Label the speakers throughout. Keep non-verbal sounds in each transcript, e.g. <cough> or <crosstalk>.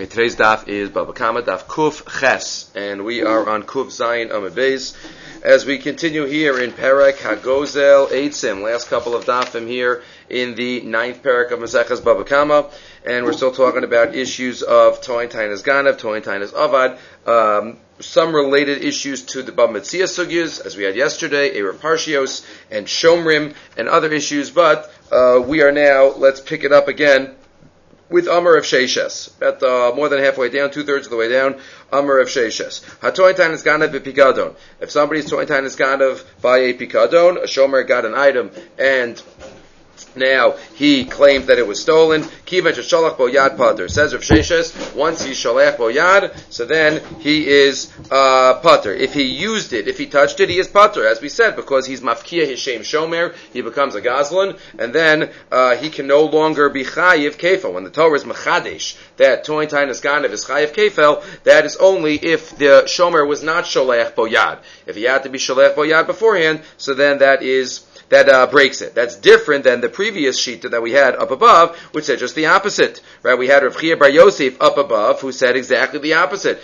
Speaker 1: Okay, today's daf is Baba Kama, daf Kuf Ches, and we are on Kuf Amid Beis. As we continue here in Perek Hagozel Eitzim, last couple of dafim here in the ninth Perek of Maseches Baba Kama, and we're still talking about issues of Toin Tainas Ganav, Toin Tainas Avad, um, some related issues to the Bab Metzia Sugyas, as we had yesterday, Erev Parshios, and Shomrim, and other issues, but uh, we are now, let's pick it up again, with Amr of Sheishes. At uh, more than halfway down, two thirds of the way down, Amr of Sheishes. Hatointain is ganav b'pikadon. If somebody's tointain is ganav by a pikadon, a shomer got an item and now he claimed that it was stolen. Kivan shalach boyad pater says Rav Sheshes. Once he's shalach boyad, so then he is uh, pater. If he used it, if he touched it, he is pater, as we said, because he's mafkia his shem shomer. He becomes a gazlan, and then uh, he can no longer be chayiv kefel. When the Torah is machadesh that toin tainas ganav is chayiv kefel, that is only if the shomer was not shalach boyad. If he had to be shalach boyad beforehand, so then that is that uh, breaks it. That's different than the previous sheet that we had up above, which said just the opposite. Right? We had Rav Chiya Bar Yosef up above, who said exactly the opposite.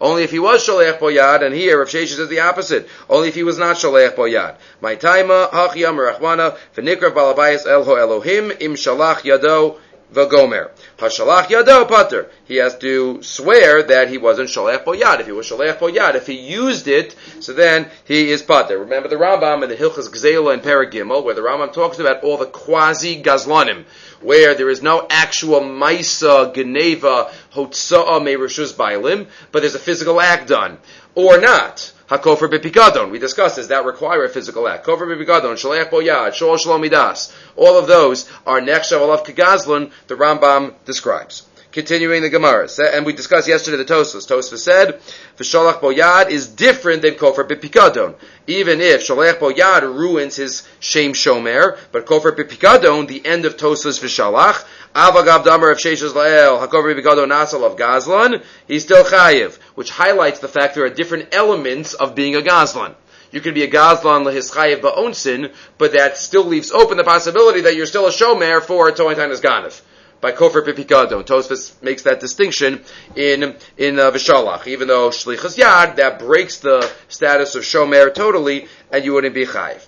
Speaker 1: Only if he was sholech boyad, and here Rav Sheshes is the opposite. Only if he was not sholech boyad. My taima hachiyam rachmana v'nikra balabayis elho Elohim im shalach yado v'gomer. Hashalach yado pater. He has to swear that he wasn't shalach boyad. If he was shalach boyad, if he used it, so then he is pater. Remember the Rambam in the Hilchas Gzela and Paragimel, where the Rambam talks about all the quasi gazlanim, where there is no actual maisa, geneva, hotza'a, meirishus bailim, but there's a physical act done. Or not. Hakofer b'pikadon. We discussed this. That require a physical act. Kofer b'pikadon, shaleach boyad, shol shlomidas. All of those are nechshav alav kagazlun, the Rambam describes. Continuing the Gemara, and we discussed yesterday the Tosfos. Tosfos said, "V'sholach boyad is different than kofer b'pikadon. Even if sholach boyad ruins his shem shomer, but kofer b'pikadon, the end of Tosfos v'sholach, avagav damer of sheishes lael hakover b'pikadon nasal of gazlan, he's still chayiv, which highlights the fact there are different elements of being a gazlan. You can be a gazlan lehischayev ba'onsin, but that still leaves open the possibility that you're still a shomer for a tointan ganav by Kofer Pipikado. Tosfos makes that distinction in in uh, Vishalach, even though Shlichas Yad that breaks the status of Shomer totally, and you wouldn't be Chayiv.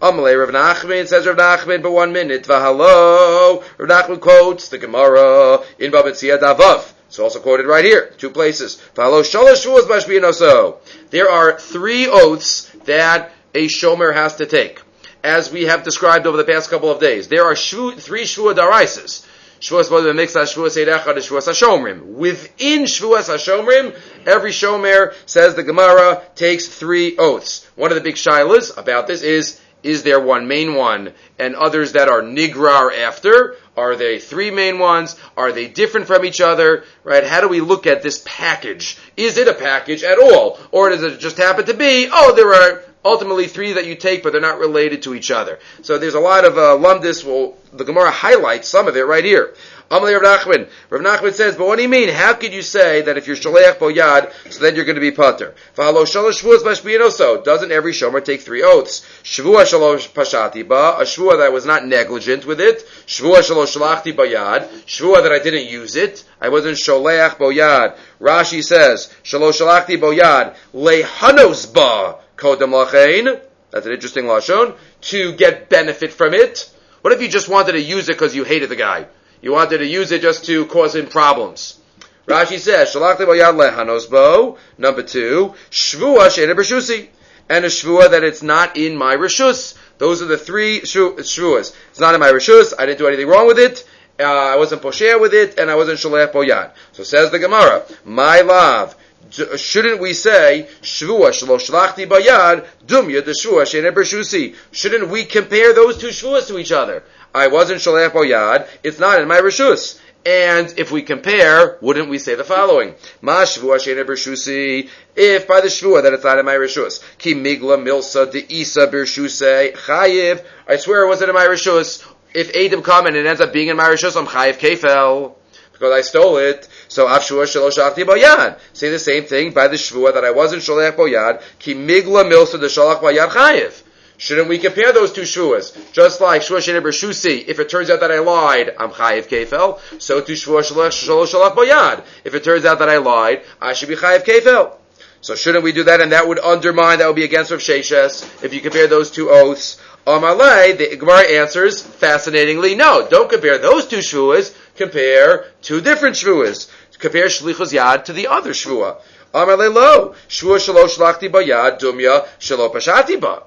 Speaker 1: Amalei Rav Nachman says Rav Nachman, but one minute. Vahalo. Rav Nachman quotes the Gemara in Babetzia Davav. It's also quoted right here, two places. Shalosh Shuas so. There are three oaths that a Shomer has to take. As we have described over the past couple of days, there are shvu, three Shvua Daraises. Shavuos Mixas Shavuos Eidechad Shavuos Hashomrim. Within Shavuos Hashomrim, every Shomer says the Gemara takes three oaths. One of the big shilas about this is is there one main one and others that are nigrar after? Are they three main ones? Are they different from each other? Right? How do we look at this package? Is it a package at all? Or does it just happen to be, oh, there are ultimately three that you take, but they're not related to each other. So there's a lot of uh, lumdis. Well, the Gemara highlights some of it right here. Amalei Rav Nachman. Rav Nachman says, but what do you mean? How could you say that if you're shaleach boyad, so then you're going to be pater? Follow shalosh shvuas so Doesn't every shomer take three oaths? Shvua shalosh pashati ba, a shvua that I was not negligent with it. Shvua shalosh shalachti bayad. Shvua that I didn't use it. I wasn't shaleach boyad. Rashi says, shalosh shalachti boyad, lehanos ba kodem lachein. That's an interesting lashon. To get benefit from it. What if you just wanted to use it because you hated the guy? You wanted to use it just to cause him problems. Rashi says, Shalachti yad lehanos bo. Number two, Shvua she'ena b'shusi. And a Shvua that it's not in my Rishus. Those are the three Shvuas. It's not in my Rishus. I didn't do anything wrong with it. Uh, I wasn't posher with it, and I wasn't shalech boyad. So says the Gemara, my love, shouldn't we say shvua shlosh shlachti bayad dumya the shvua she'ena b'shusi? Shouldn't we compare those two shvuas to each other? I wasn't Shalech bayad. it's not in my Rishus. And if we compare, wouldn't we say the following? Ma shvua she'ena b'rshusi, if by the shvua that it's not in my rishus. Ki migla milsa de isa b'rshuse chayiv, I swear it wasn't in my rishus. If Adam come and it ends up being in my rishus, I'm chayiv kefel. Because I stole it. So av shvua shalosh achti boyad. Say the same thing by the shvua that I wasn't sholech boyad. Ki migla milsa de shalach boyad chayiv. Shouldn't we compare those two shuas? Just like shua shener b'shusi, if it turns out that I lied, I'm chayiv kefel. So to shua shalosh shalach boyad. If it turns out that I lied, I should be chayiv kefel. So shouldn't we do that? And that would undermine, that would be against Rav Sheshes, if you compare those two oaths. Amalei, the Gemara answers, fascinatingly, no, don't compare those two shvuas, compare two different shvuas. Compare shlichus yad to the other shvua. Amalei lo, shvua shalosh lachti ba yad, dumya shalo pashati ba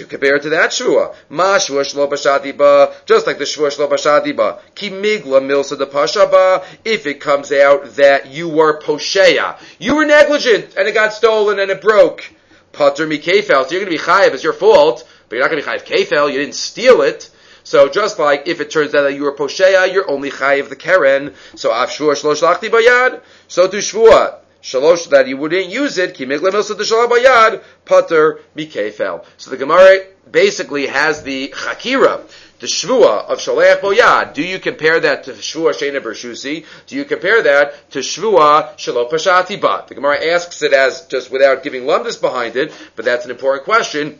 Speaker 1: to compare to that shvua. Ma shvua shlo bashadi ba, just like the shvua shlo bashadi ba. Ki migla milsa de pasha ba, if it comes out that you were posheya. You were negligent, and it got stolen, and it broke. Pater mi kefel, so you're going to be chayiv, it's your fault, but you're not going to be chayiv kefel, you didn't steal it. So just like if it turns out that you were posheya, you're only chayiv the keren. So av shvua lachti bayad, so to shvua shalosh that you wouldn't use it, ki bayad, putter mikefel. So the Gemara basically has the chakira, the shvua of shaleach boyad. Do you compare that to shvua shena bershusi? Do you compare that to shvua shalo pashati bat? The Gemara asks it as just without giving lumdus behind it, but that's an important question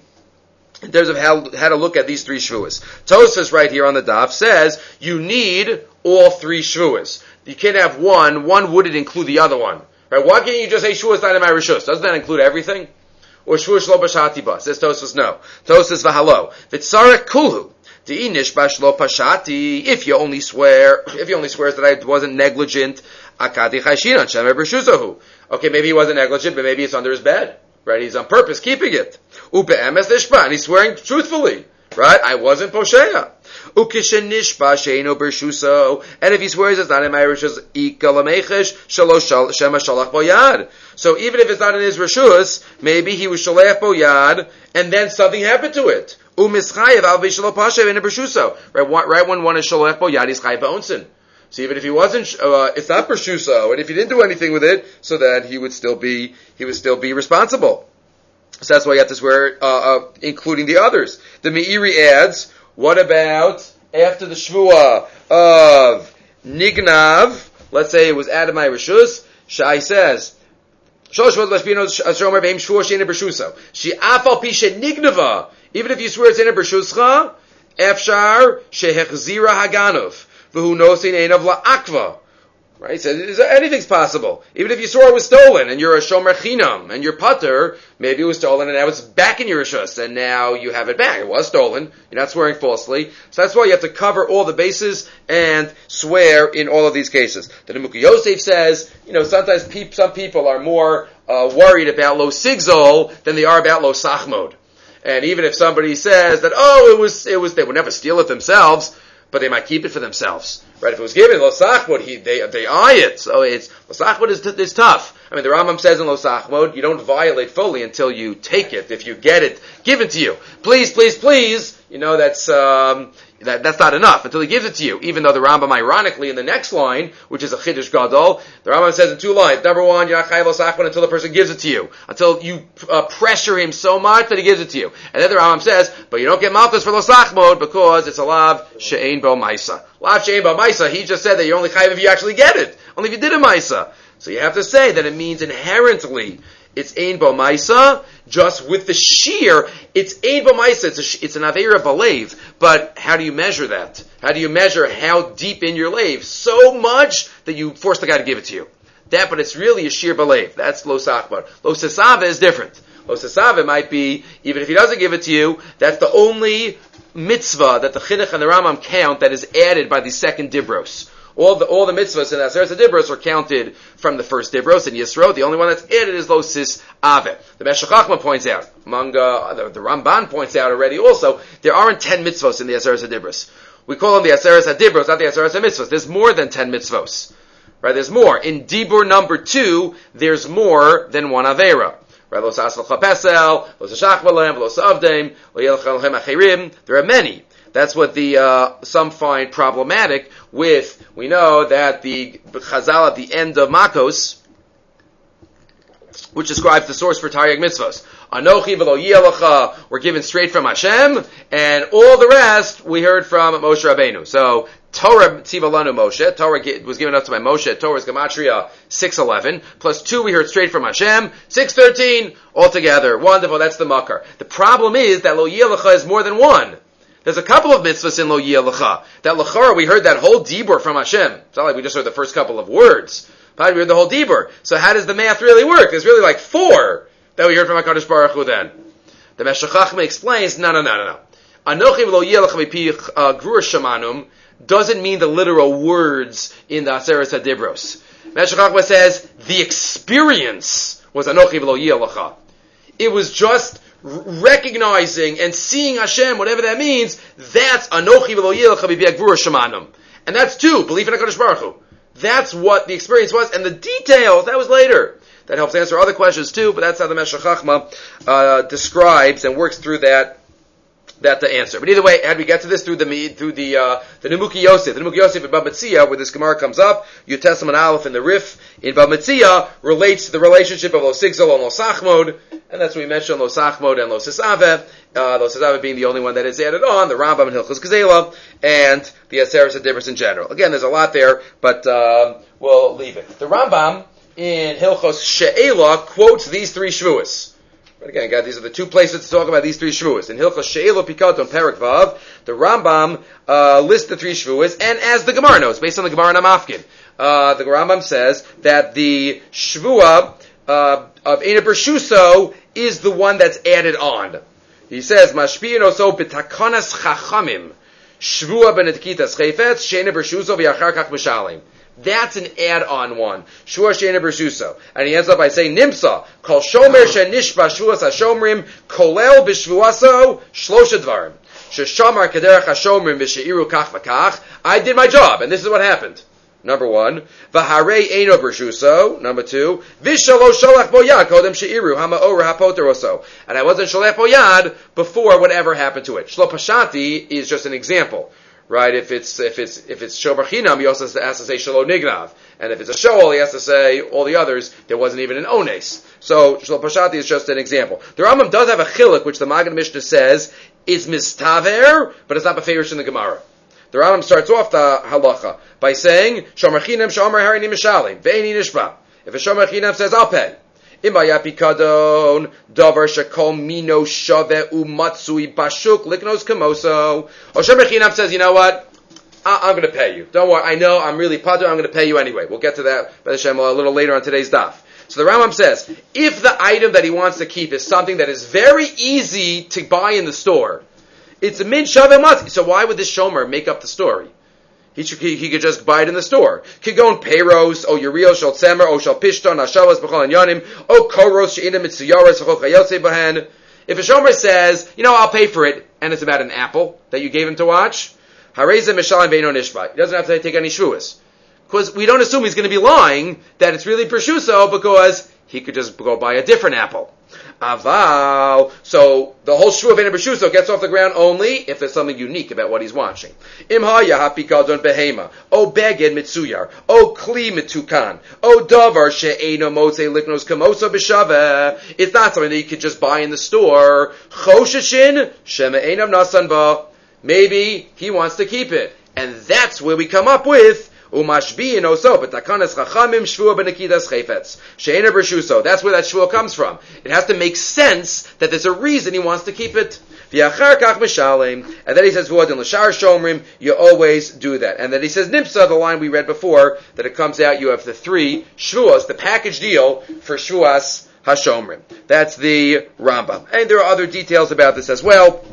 Speaker 1: in terms of how, how to look at these three shvuas. Tosfos right here on the daf says you need all three shvuas. You can't have one. One wouldn't include the other one. Right? Why can't you just say is not in my Rishus? Doesn't that include everything? Or Shua Shlo Bashati Ba? Says Tosfos no. Tosfos Vahalo. Vitsarek Kulhu. If you only swear, if he only swears that I wasn't negligent, Akadi Chayshinan Bershuzahu. Okay, maybe he wasn't negligent, but maybe it's under his bed. Right? He's on purpose keeping it. Upe Emes Nishba. And he's swearing truthfully. Right? I wasn't Posheya. Ukishenishba sheino bershuso. And if he swears it's not in my rishus, ikalamechesh shalosh shema shalach boyad. So even if it's not in his rishus, maybe he was shalach boyad, and then something happened to it. Umischayev al v'shalopashev in a bershuso. Right, right when one is shalach boyad, he's chayev ba'onsin. So even if he wasn't, uh, it's not bershuso, and if he didn't do anything with it, so that he would still be, he would still be responsible. So that's why you have to swear, uh, uh, including the others. The Meiri adds, what about after the Shvua of Nignav? Let's say it was Adam Rishus. Shai says, even if you swear it's in a bershuscha, efshar shehechzira haganov, v'hu nosin einav la'akva. Right? So anything's possible. Even if you saw it was stolen and you're a shomer chinam and your putter, maybe it was stolen and now it's back in your rishus and now you have it back. It was stolen. You're not swearing falsely. So that's why you have to cover all the bases and swear in all of these cases. The Nemuka Yosef says, you know, sometimes pe- some people are more uh, worried about lo sigzol than they are about lo sachmod. And even if somebody says that, oh, it was, it was, they would never steal it themselves, but they might keep it for themselves. Right? If it was given Losachmod, he they they eye it. So it's Losachmod is, is tough. I mean, the Rambam says in Losachmod, you don't violate fully until you take it. If you get it given to you, please, please, please, you know that's um, that, that's not enough until he gives it to you. Even though the Rambam, ironically, in the next line, which is a chiddush gadol, the Rambam says in two lines. Number one, you're not chayav l'sachman until the person gives it to you, until you uh, pressure him so much that he gives it to you. And then the Rambam says, but you don't get malchus for l'sachmod because it's a lav she'ein bo maisa. Lav she'ein bo maisa. He just said that you're only chayav if you actually get it, only if you did a maisa. So you have to say that it means inherently it's Ein Maisa, just with the shear, it's Ein Maisa, it's, a, it's an Aveira Balev, but how do you measure that? How do you measure how deep in your lave? So much that you force the guy to give it to you. That, but it's really a sheer Balev. That's Lo Sakbar. Lo Sesava is different. Lo Sesava might be, even if he doesn't give it to you, that's the only mitzvah that the Chinuch and the Rambam count that is added by the second Dibros. All the all the mitzvahs in Aseret Dibros are counted from the first Dibros in Yisro. The only one that's added is Losis Ave. The Meshech Chochma points out, among uh, the, the, Ramban points out already also, there aren't ten mitzvahs in the Aseret Dibros. We call them the Aseret Dibros, not the Aseret Mitzvahs. There's more than ten mitzvahs. Right? There's more. In Dibur number two, there's more than one Avera. Right? Los Asal Chapesel, Los Shachvalem, Los Avdem, There are many. That's what the uh, some find problematic with. We know that the Chazal at the end of Makos, which describes the source for Taryag mitzvahs. Anochi v'lo yelacha were given straight from Hashem, and all the rest we heard from Moshe Rabbeinu. So Torah Tzivalanu Moshe. Torah was given up to my Moshe. Torah's Gematria 611. Plus two we heard straight from Hashem. 613 altogether. Wonderful. That's the Makar. The problem is that Lo Yelacha is more than one. There's a couple of mitzvahs in Lo Yelacha. That Lachar, we heard that whole Dibur from Hashem. It's not like we just heard the first couple of words. But we heard the whole Dibur. So how does the math really work? There's really like four that we heard from HaKadosh Baruch Hu then. The Meshech Chochma explains, no, no, no, no, no. Anochi v'lo Yelacha v'pi uh, grur shamanum doesn't mean the literal words in the Aseres Hadibros. Meshach says the experience was Anochi v'lo Yelacha. It was just recognizing and seeing Hashem, whatever that means. That's Anochi v'lo and that's two belief in Hakadosh Baruch Hu. That's what the experience was, and the details that was later. That helps answer other questions too, but that's how the Meshach uh, describes and works through that that the answer. But either way, how had we get to this through the through the uh, the Nemuki Yosef, the Nemuki Yosef in Bamitzia, where this Gemara comes up, Yutesam Aleph in the Rif in Bamitzia relates to the relationship of Losigzol and Losachmod, and that's what we mentioned Losachmod and Losisave. Uh, Losisave being the only one that is added on, the Rambam and Hilchos Gezela, and the Aseres difference in general. Again, there's a lot there, but um, we'll leave it. The Rambam in Hilchos She'ela quotes these three Shavuos. But again, God, these are the two places to talk about these three Shavuos. In Hilchos She'elo Pikaton Perak Vav, the Rambam uh, lists the three Shavuos, and as the Gemara knows, based on the Gemara Namafkin, uh, the Rambam says that the Shavua uh, of Ena Bershuso is the one that's added on. He says, Mashpiyin oso b'takanas chachamim, Shvua benetkitas chayfetz, Shena Bershuso v'yachar kach b'shalim. That's an add-on one. Shua Shena Bershuso. And he ends up by saying, Nimsa, Kol Shomer Shenishba Shuas HaShomrim, Kolel B'Shvuaso, Shlosha Dvarim. Sheshamar Kederach HaShomrim V'Sheiru Kach V'Kach. I did my job, and this is what happened. Number one, v'harei eino bershuso. Number two, v'shalo sholach boyad kodem sheiru ha'ma'or ha'poteroso. And I wasn't sholach boyad before whatever happened to it. Shlo pashati is just an example right? If it's if it's if it's shomer chinam, he also has to, say shalo nignav, and if it's a shoal, he has to say all the others. There wasn't even an ones. So shlo pashati is just an example. The Rambam does have a chiluk, which the Maggid Mishnah says is mistaver, but it's not beferish in the Gemara. The Rambam starts off the halacha by saying shomer chinam shomer harini mishalim ve'eni nishba. If a shomer chinam says I'll pay. Imaya pikadon davar shekol mino shave umatsui bashuk liknos kamoso. Oshem Rechinam says, you know what? I, am going to pay you. Don't worry. I know I'm really pater. I'm going to pay you anyway. We'll get to that, by Hashem, a little later on today's daf. So the Rambam says, if the item that he wants to keep is something that is very easy to buy in the store, it's a min shaveh matzi. So why would this shomer make up the story? He, he, he, could just buy it in the store. Kigon payros, o oh, uriel shal tzemer, o shal pishton, ashavas b'chol yanim, o oh, koros she'inim mitzuyaras, o chayotze bahen. If a shomer says, you know, I'll pay for it, and it's about an apple that you gave him to watch, hareza mishalim beino nishba. He doesn't have to take any shvuas. Because we don't assume he's going to be lying that it's really prosciutto because he could just go buy a different apple. Aval. So the whole shvu of Ena gets off the ground only if there's something unique about what he's watching. Imha yahapi gadon behema. O beged mitzuyar. O kli mitukan. O davar she'eno motze liknos kamosa b'shaveh. It's not something that you could just buy in the store. Chosheshin shema enav nasan ba. Maybe he wants to keep it. And that's where we come up with Umashbiin oso, but takanas chachamim shvua benekidas chayfetz. She'ena b'rshuso. That's where that shvua comes from. It has to make sense that there's a reason he wants to keep it. V'yachar kach mishalim. And then he says, v'odin l'shar shomrim. You always do that. And then he says, nimsa, the line we read before, that it comes out, you have the three shvuas, the package deal for shvuas hashomrim. That's the Rambam. And there are other details about this as well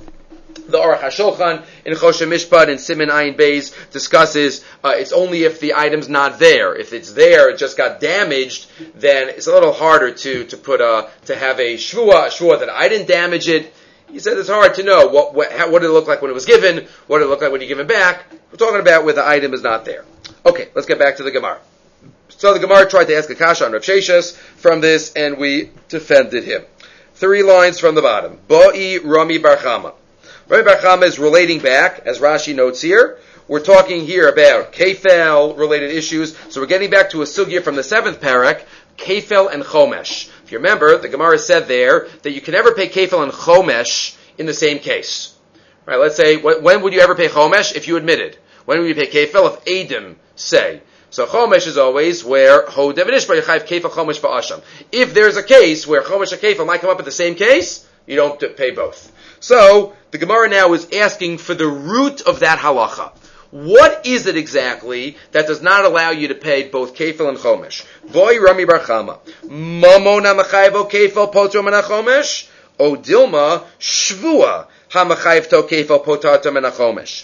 Speaker 1: the Aruch HaShulchan in Choshen Mishpat and Simon Ayin Beis discusses uh, it's only if the item's not there. If it's there, it just got damaged, then it's a little harder to to put a to have a shvua, a that I didn't damage it. He said it's hard to know what what, how, what did it look like when it was given, what did it look like when you give it back. We're talking about where the item is not there. Okay, let's get back to the Gemara. So the Gemara tried to ask a kasha on Rav from this, and we defended him. Three lines from the bottom. Bo'i Rami Barchama. Rami Barchama is relating back, as Rashi notes here. We're talking here about Kefel related issues. So we're getting back to a sugya from the seventh parak, Kefel and Chomesh. If you remember, the Gemara said there that you can never pay kefil and chomesh in the same case. Right? Let's say, when would you ever pay chomesh if you admitted? When would you pay kefil if Adam say? So chomesh is always where hodem ishba yechayiv kefil chomesh va'asham. If there's a case where chomesh and kefil might come up at the same case, you don't pay both. So the Gemara now is asking for the root of that halacha. What is it exactly that does not allow you to pay both kefil and chomesh? Boy Rami Barchama. Mamona machayvo kefil potro menachomesh? O dilma shvua hamachayiv to kefil potato menachomesh.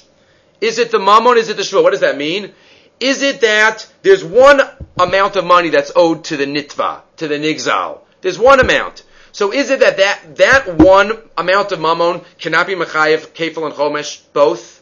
Speaker 1: Is it the mammon? Is it the shvua? What does that mean? Is it that there's one amount of money that's owed to the nitva, to the nigzal? There's one amount. So is it that that, that one amount of mammon cannot be mechayev, kefil, and chomesh, both?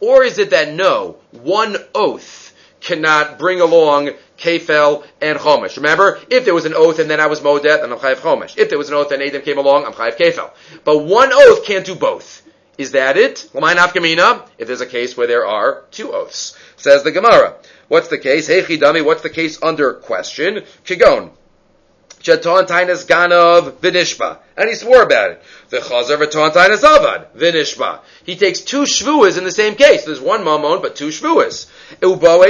Speaker 1: Or is it that no, one oath cannot bring along kefel and chomesh? Remember, if there was an oath and then I was modet, then I'm chayev chomesh. If there was an oath and Adam came along, I'm chayev kefel. But one oath can't do both. Is that it? If there's a case where there are two oaths. Says the Gemara. What's the case? Hey chidami, what's the case under question? Kigon. Shatontinus Ganov Vinishba. And he swore about it. The Chazer Vatontinus Avad Vinishba. He takes two shvuas in the same case. There's one mamon, but two shvuas. Ubo.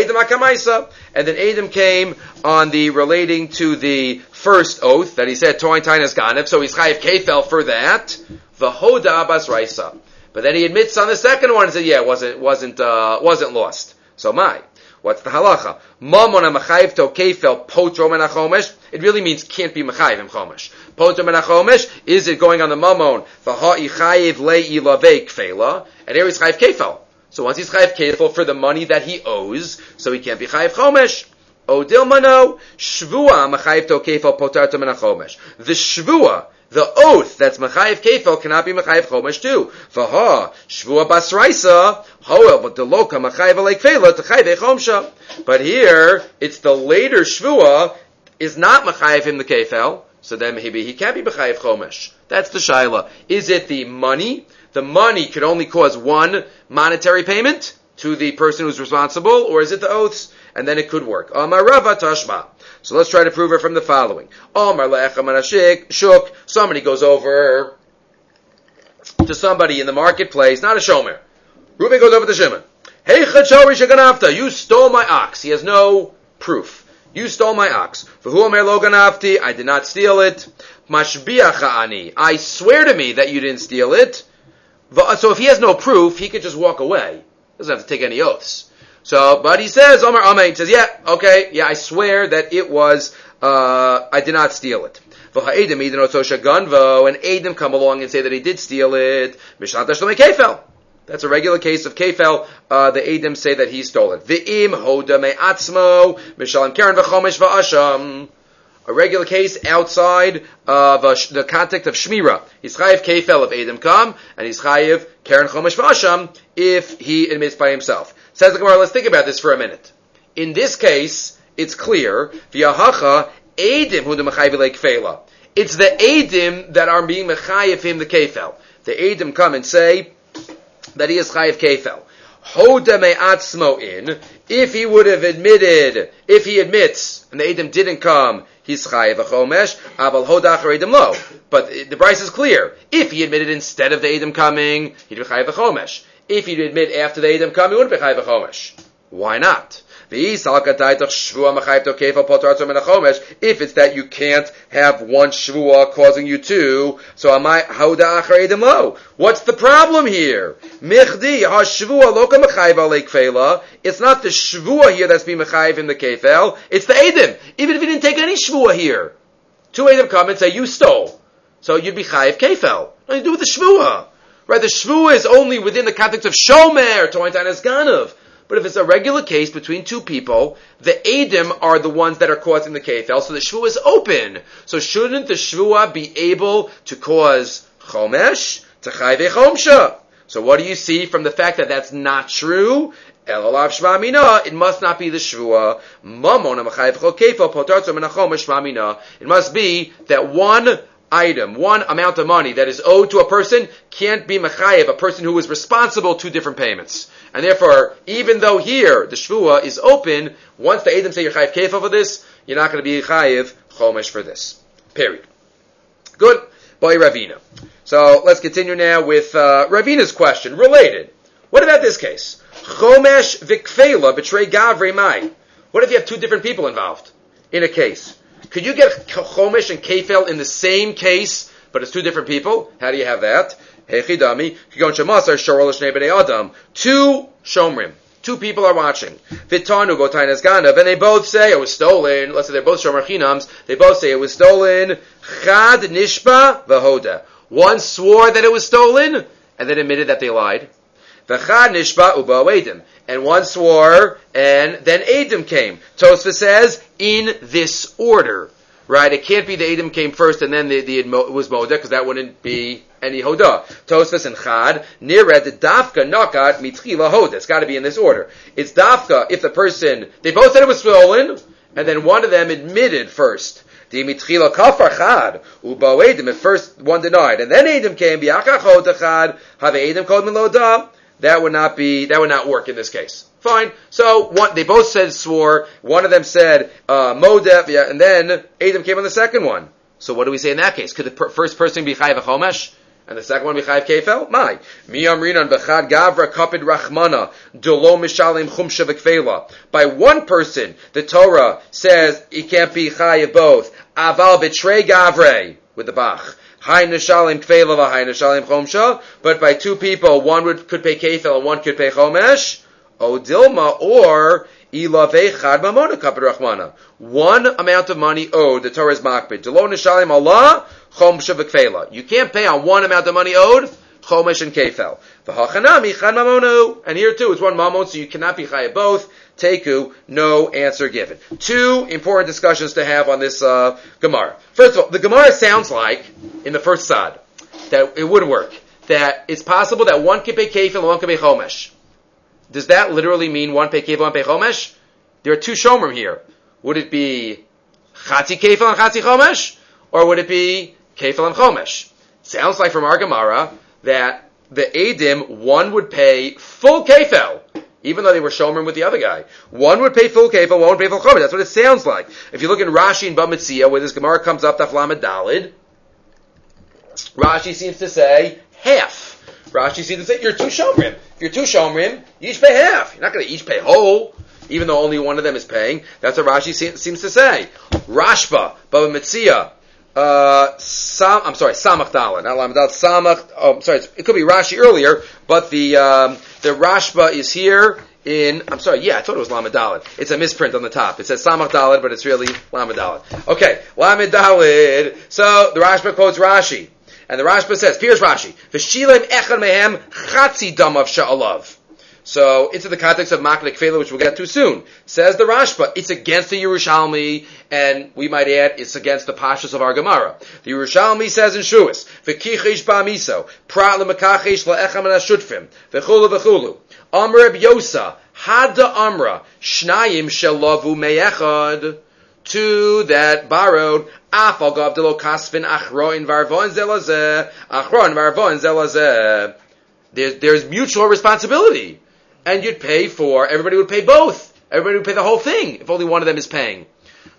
Speaker 1: And then Edom came on the relating to the first oath that he said Tointinus Ganov, so he's Chayiv Kefel for that. The Hoda Abbas Raisa. But then he admits on the second one and said, yeah, it wasn't, wasn't, uh, wasn't lost. So my. What's the halacha? Mamon amachayiv to kefel potro menachomesh. It really means can't be machayiv in chomesh. Potro menachomesh. Is it going on the mamon? V'ha'i chayiv le'ilavei kfela. And here he's chayiv kefel. So once he's chayiv kefel for the money that he owes, so he can't be chayiv chomesh. Odil mano shvua machayiv to kefel potarto menachomesh. The shvua the oath that's Mechayiv Kefel cannot be Mechayiv Chomesh too. For ha Shvua Basraisa, Hoel, but the Loka Mechayiv Alekfela, Techayiv Chomsha. But here, it's the later Shvua is not Mechayiv him the Kefel, so then maybe he can't be Mechayiv Chomesh. That's the Shaila. Is it the money? The money could only cause one monetary payment to the person who's responsible, or is it the oaths? And then it could work. Amarava Tashma. So let's try to prove it from the following. Somebody goes over to somebody in the marketplace, not a shomer. Reuben goes over to Shimon. Hey, Shaganafta, you stole my ox. He has no proof. You stole my ox. For who am I did not steal it. I swear to me that you didn't steal it. So if he has no proof, he could just walk away. He Doesn't have to take any oaths. So, but he says, Omar he says, yeah, okay, yeah, I swear that it was, uh, I did not steal it. And Adam come along and say that he did steal it. That's a regular case of kefel. Uh, the Adam say that he stole it. A regular case outside of uh, the context of shmira. He's chayiv kefel if Adam come, and he's chayiv karen chomesh v'asham if he admits by himself. Says the Gemara, let's think about this for a minute. In this case, it's clear, v'yahacha, edim hu kfela. It's the edim that are being mechayiv him the kefel. The edim come and say that he is chayiv kefel. Hoda me'atzmo in, if he would have admitted, if he admits, and the edim didn't come, he's chayiv a chomesh, aval hodach edim lo. But the price is clear. If he admitted instead of the edim coming, he'd be chayiv a chomesh. If you admit after the Edom come, you wouldn't be Chayv Chomesh. Why not? If it's that you can't have one shvua causing you two, so am I hauda lo? What's the problem here? Michdi loka It's not the shvua here that's being mechayv in the kefel. It's the edim. Even if you didn't take any shvua here, two edim come and say you stole, so you'd be chayiv kefel. Nothing to do with the shvua. Right, the shvu is only within the context of shomer, tointan as ganav. But if it's a regular case between two people, the Adim are the ones that are causing the kefel, so the shvu is open. So shouldn't the shvua be able to cause chomesh to chayve chomsha? So what do you see from the fact that that's not true? It must not be the shvua. It must be that one item, one amount of money that is owed to a person can't be mechayev, a person who is responsible to different payments. And therefore, even though here the shvua is open, once the Adam say you're chayev kefa for this, you're not going to be chayev chomesh for this. Period. Good. Boy Ravina. So let's continue now with uh, Ravina's question, related. What about this case? Chomesh vikfela betray gavre mai. What if you have two different people involved in a case? Could you get chomesh and kefel in the same case, but it's two different people? How do you have that? Hechidami, kigon adam. Two shomrim. Two people are watching. Vitanu gotain ganav, and they both say it was stolen. Let's say they're both shomer chinams. They both say it was stolen. Chad nishba vahoda. One swore that it was stolen, and then admitted that they lied. V'chad nishba uba edim. And one swore, and then Adam came. Tosfa says, in this order. Right? It can't be the Adam came first and then the, the was Moda, because that wouldn't be any Hoda. Tosfos and Chad, near the Dafka Nakat Mitchila Hoda. It's got to be in this order. It's Dafka if the person, they both said it was stolen, and then one of them admitted first. The mitchila kafar chad uba edim. At first one denied, and then Adam came. Biachach hoda chad have Adam called meloda. That would not be that would not work in this case. Fine. So one, they both said swore. One of them said uh, modef, yeah, and then Adam came on the second one. So what do we say in that case? Could the per- first person be chayiv chomesh? And the second one be chayiv kefel? My. Mi amrinan bechad gavra kapid rachmana dolo mishalim v'kfela. By one person, the Torah says he can't be chayiv both. Aval betray gavre with the bach. But by two people, one would could pay kefel and one could pay chomesh. O dilma or. One amount of money owed. The Torah is makbid. Allah v'kfela. You can't pay on one amount of money owed. Chomesh and kefel. And here too, it's one mamon, so you cannot be chayav both. Teku, no answer given. Two important discussions to have on this uh, Gemara. First of all, the Gemara sounds like, in the first side, that it would work. That it's possible that one can pay kefil and one can pay chomesh. Does that literally mean one pay kefil and one pay chomesh? There are two shomer here. Would it be chati kefil and chati chomesh? Or would it be kefil and chomesh? Sounds like from our Gemara that the Adim, one would pay full kefil even though they were shomer with the other guy. One would pay full kefil, one would pay full chomer. That's what it sounds like. If you look in Rashi and Bamitzia, where this Gemara comes up, Taflamed Dalid, Rashi seems to say half. Rashi seems to say you're two shomrim. If you're two shomrim, you each pay half. You're not going to each pay whole, even though only one of them is paying. That's what Rashi seems to say. Rashba, Baba Mitzia, uh, Sam, I'm sorry, Samach Dalet, not Lamed Samach, oh, I'm sorry, it could be Rashi earlier, but the, um, the Rashba is here in, I'm sorry, yeah, I thought it was Lamed. It's a misprint on the top. It says Samach but it's really Lamed. Okay, Lamed. So, the Rashba quotes Rashi. And the Rashba says, here's Rashi, V'shilem echad mehem chatzi dam of sha'alav. So into the context of Maklik Kfela, which we'll get to soon, says the Rashba, it's against the Yerushalmi, and we might add, it's against the Pashas of our Gemara. The Yerushalmi says in Shuas, V'kichish ba'miso, prat l'makachish la'echam shutfim, v'chulu v'chulu. Amr Yosa, Hada Amra, Shnayim shelavu me'echad, two that borrowed, Afal gavdelo kasvin achroin varvoin zelazeh, achroin varvoin zelazeh. There's, there's mutual responsibility and you'd pay for, everybody would pay both. Everybody would pay the whole thing if only one of them is paying.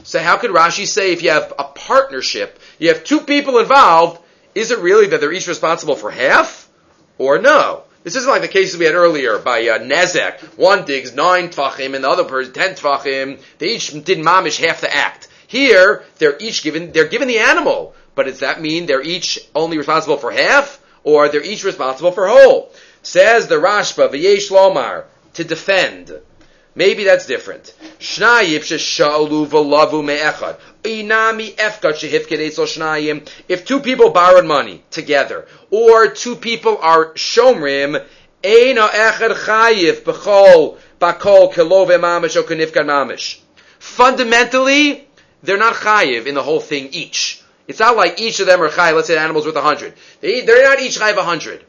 Speaker 1: So how could Rashi say if you have a partnership, you have two people involved, is it really that they're each responsible for half? Or no? This isn't like the cases we had earlier by uh, Nezek. One digs nine tvachim and the other person ten tvachim. They each did mamish half the act. Here, they're each given, they're given the animal. But does that mean they're each only responsible for half? Or they're each responsible for whole? Says the Rashba, v'yesh lomar, to defend. Maybe that's different. Shnayim v'lavu me'echad. Inami efkat shnayim. If two people borrowed money together, or two people are shomrim, eina echad chayiv b'chol bakol kelove mamish or kanifkan mamish. Fundamentally, they're not chayiv in the whole thing each. It's not like each of them are chayiv. Let's say animals worth a hundred. They, they're not each chayiv a hundred.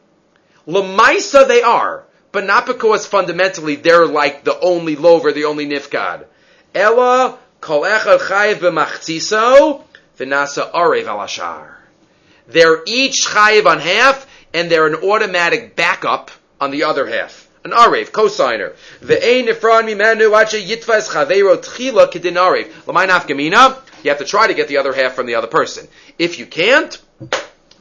Speaker 1: Lamaisa they are, but not because fundamentally they're like the only lover, the only nifkad. Ella kol echad chayiv b'machtiso v'nasa arev alashar. They're each chayiv on half, and they're an automatic backup on the other half. An arev, cosigner. Ve'ein nifran mimenu ache yitfas chaveiro tchila kedin arev. L'may nafgamina. You have to try to get the other half from the other person. If you can't,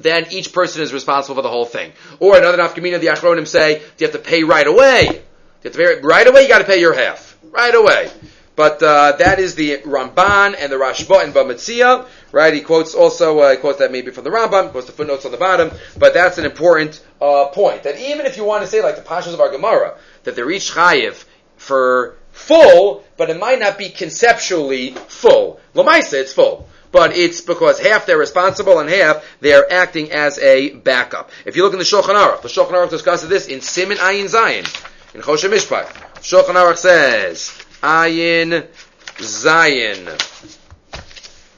Speaker 1: then each person is responsible for the whole thing. Or another nafkamina, the Achronim say, you have to pay right away. You have to pay right away, you got to pay your half. Right away. But uh, that is the Ramban and the Rashba and Bamitzia, right? He quotes also, uh, he quotes that maybe from the Rambam, quotes the footnotes on the bottom, but that's an important uh, point. That even if you want to say, like the Pashas of our Gemara, that they're each chayiv for full, but it might not be conceptually full. Lamaisa, it's full. But it's because half they're responsible and half they're acting as a backup. If you look in the Shulchan Aruch, the Shulchan Aruch discusses this in Simin Ayin Zayin, in Choshe Mishpat. Shulchan Aruch says, Ayin Zayin.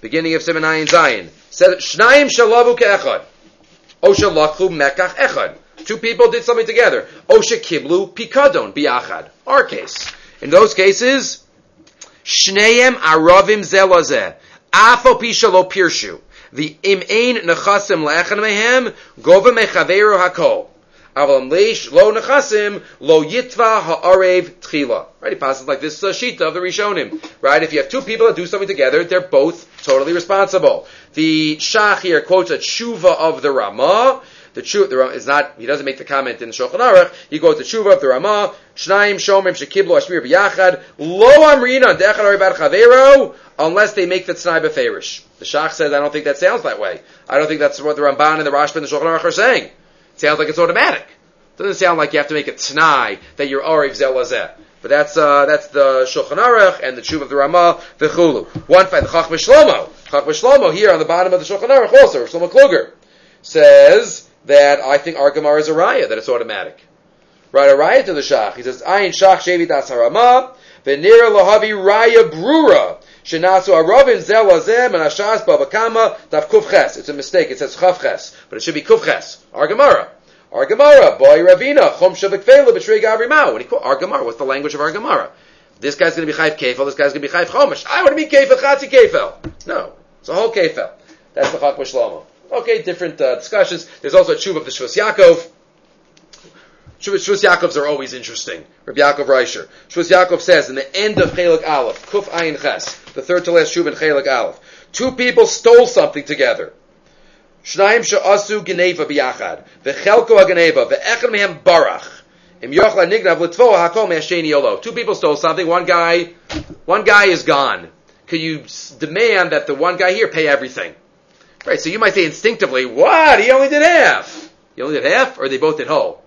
Speaker 1: Beginning of Simon Ayin Zayin. Said Shnayim shalavu ke'echad. O shalakhu mekach echad. Two people did something together. O shekiblu pikadon biachad. Our case. In those cases, Shneim aravim zelazeh. Afo pirshu. The im ein nechasim le'echan mehem gova mechaveru hakol. Aval leish lo nechasim lo yitva ha'arev tchila. Right, he passes like this uh, shita of the Rishonim. Right, if you have two people that do something together, they're both totally responsible. The Shach here quotes a tshuva of the Ramah. The tshuva is not. He doesn't make the comment in the Shulchan Aruch. He quotes the tshuva of the Ramah. Shnaim shomim shekiblo ashmir b'yachad lo amrina dechad chavero unless they make the tznai beferish. The Shach says, I don't think that sounds that way. I don't think that's what the Ramban and the Rashba and the Shulchan Aruch are saying. Sounds like it's automatic. Doesn't sound like you have to make a t'nai that you're Ariv Zelazeh. But that's uh, that's the Shulchan Aruch and the Tshuva of the Ramah, the Chulu. One fight, the Chachma Shlomo. Chachma Shlomo here on the bottom of the Shulchan Aruch also, Shlomo Kluger, says that I think our Gemara is a raya, that it's automatic. Right, a raya to the Shach. He says, Ayin Shach Shevi Das Haramah, Venira Lahavi Raya Brura. Shenasu Aravin Zel Azeh Menashas Babakama Daf Kufches. It's a mistake. It says Chavches, but it should be Kufches. Our Gemara. Our Gemara. Boy Ravina Chom Shavik B'Shrei Gavri Mao. When he quote our Gemara, what's the language of our Gemara? This guy's going to be Chayv Kefel. This guy's going to be Chayv Chomish. I want to be Kefel Chatzi Kefel. No, it's a whole Kefel. That's the Chachma Shlomo. Okay, different uh, discussions. There's also a Tshuva of the Shvus Yaakov. Shvus Yaakovs are always interesting. Rabbi Yaakov Reisher. Shvus Yaakov says in the end of Chelik Aleph, Kuf Ayin Ches, the third to last Shuv in Chelik Aleph, two people stole something together. Shnayim she'asu geneva biyachad, v'chelko ha'geneva, v'echad mehem barach. Two people stole something, one guy, one guy is gone. Could you demand that the one guy here pay everything? Right, so you might say instinctively, what? He only did half. He only did half, or they both did whole?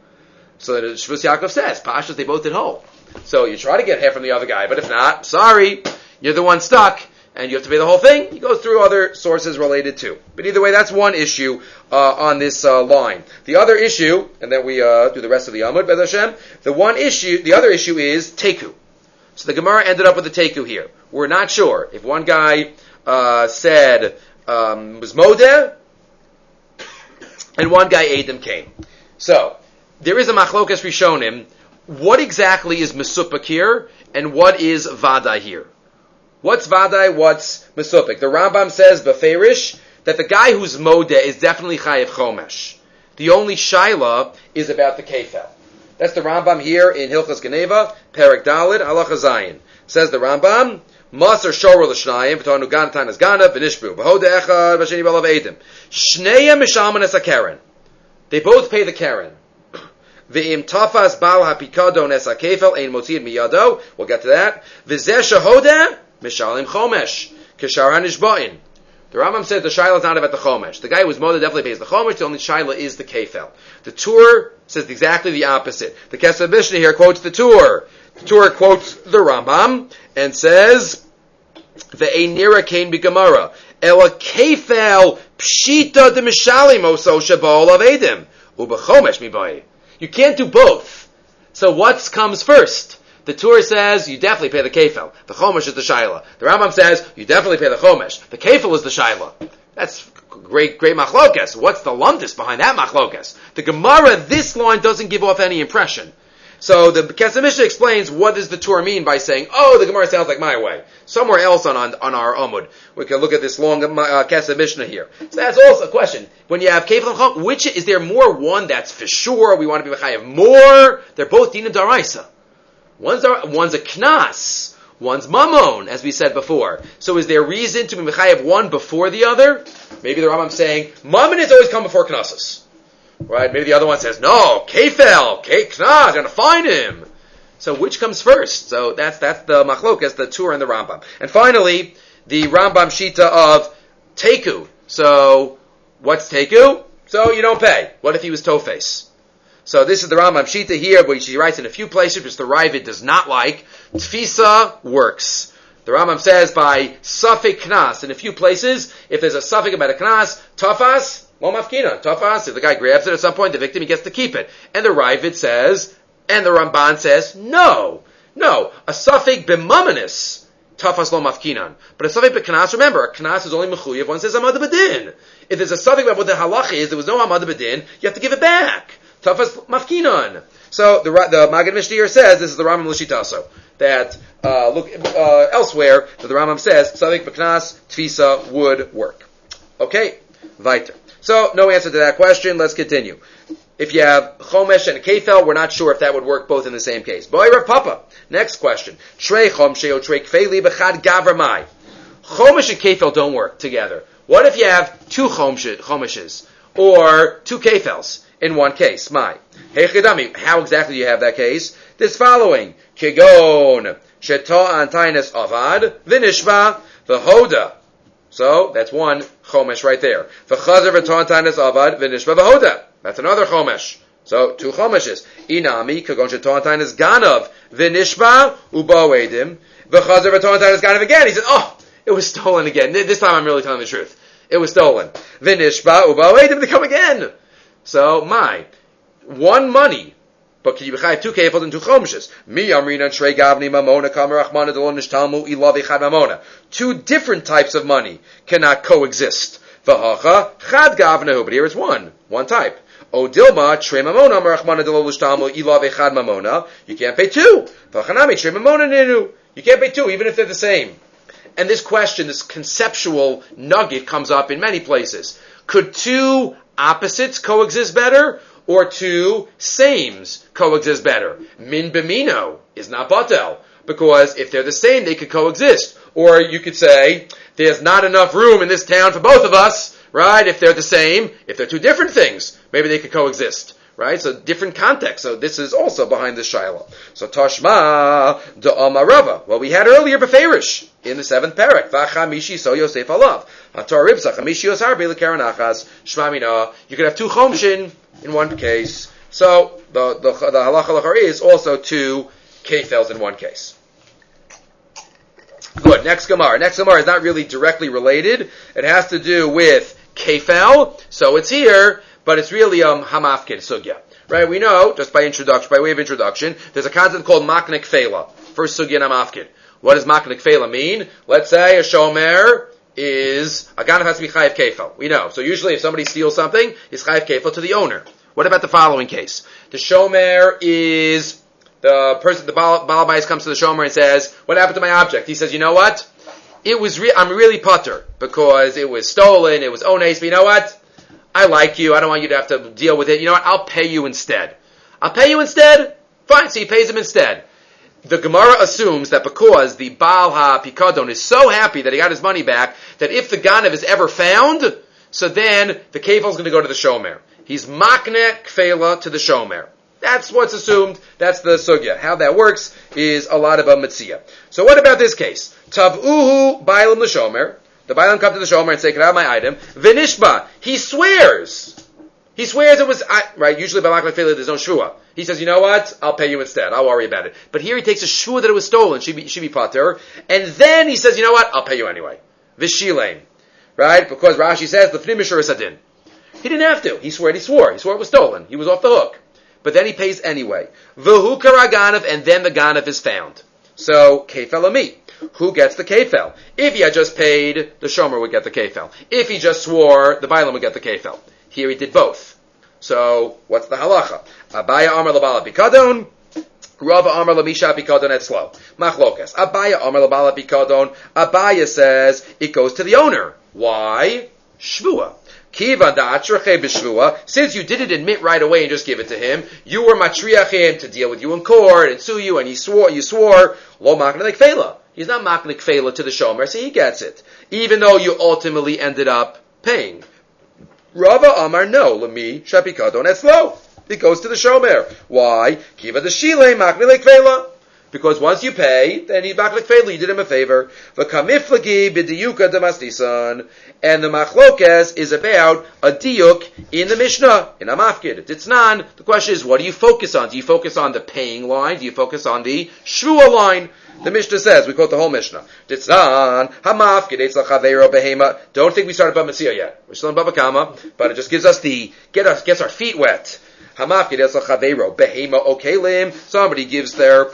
Speaker 1: So that Shvus Yaakov says, Pashas, they both did whole. So you try to get half from the other guy, but if not, sorry, you're the one stuck, and you have to pay the whole thing. He goes through other sources related to. But either way, that's one issue uh, on this uh, line. The other issue, and then we uh, do the rest of the Amud, Beth Hashem, the one issue, the other issue is Teku. So the Gemara ended up with the Teku here. We're not sure if one guy uh, said, um, was Modeh, and one guy Adam came. So, there is a machlokas rishonim. What exactly is mesupik here, and what is vada here? What's vadai? What's mesupik? The Rambam says beferish that the guy who's modeh is definitely chayiv chomesh. The only shaila is about the kefel. That's the Rambam here in Hilchas Geneva, Perik Dalid, Halacha Zayin. Says the Rambam, Maser Shorah L'Shnayim, V'tonu Ganatan Es Ganav, V'nishbu, V'hoda Echad, V'sheni Balav Eidim. Shneim Mishalman Es HaKeren. They both pay the Karen. <clears throat> V'im tafas bal hapikadon es hakefel ein motzid miyado. We'll get to that. V'zeh shahoda mishalim chomesh. Kishar hanishba'in. The Rambam said the shaila is not about the chomesh. The guy who was moda definitely pays the chomesh. The only shaila is the kefel. The Tur says exactly the opposite. The Kesef Mishnah here quotes the Tur. The Tur quotes the Rambam and says the Einira Kain Bigamara. Ela kefel pshita de mishalim oso shabal of edim. Uba chomesh mibai. You can't do both. So what comes first? The Tur says you definitely pay the kefil. The chomesh is the shaila. The Rambam says you definitely pay the chomesh. The kefil is the shaila. That's great, great machlokas. What's the lumdis behind that machlokas? The Gemara, this line doesn't give off any impression. So the Mishnah explains what does the Torah mean by saying, "Oh, the Gemara sounds like my way." Somewhere else on on, on our Amud, we can look at this long uh, Mishnah here. So that's also a question. When you have Kefil and Chok, which is there more one that's for sure we want to be Mechayev more? They're both Dinim Daraisa. One's one's a Knas. one's mamon, as we said before. So is there reason to be mechayev one before the other? Maybe the Rambam saying mamon has always come before knasos. Right? Maybe the other one says, no, kefel, ke knas, you're gonna find him. So which comes first? So that's that's the machlokas, the Tur and the Rambam. And finally, the Rambam Shita of Teku. So what's Teku? So you don't pay. What if he was Tofes? So this is the Rambam Shita here, which he writes in a few places, which the Ravid does not like. Tfisa works. The Rambam says by suffik knas in a few places, if there's a suffix about a knas, tafas, momafkina, tafas, if the guy grabs it at some point, the victim, he gets to keep it. And the Ravid says, and the Ramban says, no, no, a suffix b'mamanis, tafas lo mafkinan. But a suffix b'knas, remember, a knas is only mechuyev, one says amad b'din. If there's a suffix about what the halach is, there was no amad b'din, you have to give it back. Tafas mafkinon. So the the Maggid Mishnah says this is the Rambam Lishitaso that uh, look uh, elsewhere that the Rambam says Sadik Beknas Tfisa would work. Okay, weiter. So no answer to that question. Let's continue. If you have Chomesh and Kefel, we're not sure if that would work both in the same case. Boy Rav Papa. Next question. Trey Chomshe o Trey Kfeli Gavramai. Chomesh and Kefel don't work together. What if you have two Chomeshes or two Kefels? in one case. My. How exactly do you have that case? This following. Kigon. Sheta antainas avad. Vinishba. V'hoda. So, that's one chomesh right there. V'chazer v'ta antainas avad. Vinishba v'hoda. That's another chomesh. So, two chomeshes. Inami. Kigon sheta antainas ganav. Vinishba. Ubo edim. V'chazer v'ta is ganav again. He said, oh, it was stolen again. This time I'm really telling the truth. It was stolen. Vinishba. Ubo edim. To come again. So my one money, but can you two kefils and two chomshes? Mi amrina trei gavni mamona kamerachmana delon nishtalmu ilav echad mamona. Two different types of money cannot coexist. V'hacha chad gavnahu, but here it's one, one type. O dilma trei mamona merachmana delon nishtalmu ilav echad mamona. You can't pay two. V'chanami trei mamona ninu. You can't pay two, even if they're the same. And this question, this conceptual nugget comes up in many places. Could two opposites coexist better, or two sames coexist better. Min bimino is not batel, because if they're the same, they could coexist. Or you could say, there's not enough room in this town for both of us, right? If they're the same, if they're two different things, maybe they could coexist. Right? So different context. So this is also behind the Shiloh. So Tashma de Amarava. Well, we had earlier Beferish in the seventh parak. Vachamishi so Yosef alav. Hatar ribsa chamishi yosar b'lekaranachas. Shmamina. You could have two chomshin in one case. So the the, the halacha is also two kefels in one case. Good. Next Gemara. Next Gemara is not really directly related. It has to do with kefel. So it's here but it's really um hamafkin sugya. Right? We know, just by introduction, by way of introduction, there's a concept called maknik fela. First sugya hamafkin. What does maknik fela mean? Let's say a shomer is a ganav has to be chayiv kefel. We know. So usually, if somebody steals something, he's chayiv kefel to the owner. What about the following case? The shomer is the person, the balabais comes to the shomer and says, "What happened to my object?" He says, "You know what? It was re- I'm really putter because it was stolen. It was ones. But you know what? I like you. I don't want you to have to deal with it. You know what? I'll pay you instead. I'll pay you instead. Fine. So he pays him instead. The Gemara assumes that because the Baal HaPikadon is so happy that he got his money back, that if the Ganav is ever found, so then the Kevel is going to go to the Shomer. He's Makne Kfela to the Shomer. That's what's assumed. That's the sugya. How that works is a lot of a mitzvah. So what about this case? Tavuhu bailam the shomer. The Bailam come to the Shomer and say, can I my item? Vinishba. He swears. He swears it was, right, usually by Makla there's no shua. He says, you know what? I'll pay you instead. I'll worry about it. But here he takes a shua that it was stolen. She be, she be pater. And then he says, you know what? I'll pay you anyway. Vishilaim. Right? Because Rashi says, the Fnimishur is adin. He didn't have to. He swore he swore. He swore it was stolen. He was off the hook. But then he pays anyway. V'hu karaganav, and then the ganav is found. So, kefel who gets the kefel? If he had just paid, the shomer would get the kefel. If he just swore, the bailam would get the kefel. Here he did both. So, what's the halacha? Abaya Amar Labala Bikadon, Rava Amar Lamisha Bikadon etzlo. Machlokas. Abaya Amar Labala Bikadon. Abaya says it goes to the owner. Why? Shvua. Since you didn't admit right away and just give it to him, you were matriachim to deal with you in court and sue you, and you swore, you swore, lo makna He's not maklik fela to the shomer, so he gets it, even though you ultimately ended up paying. Rava Amar no, lemi shapikadon etzlo. It goes to the shomer. Why? Kiva the shile maklik fela. Because once you pay, then he's maklik fela. You did him a favor. V'kamiflagi b'diyuka demastisan. And the machlokes is about a diuk in the Mishnah, in a mafkid. It's non. The question is, what do you focus on? Do you focus on the paying line? Do you focus on the shvua line? The Mishnah says, we quote the whole Mishnah. Behema. Don't think we started Bava Metzia yet. We're still in Bava Kama, but it just gives us the, get us, gets our feet wet. Behema. Somebody gives their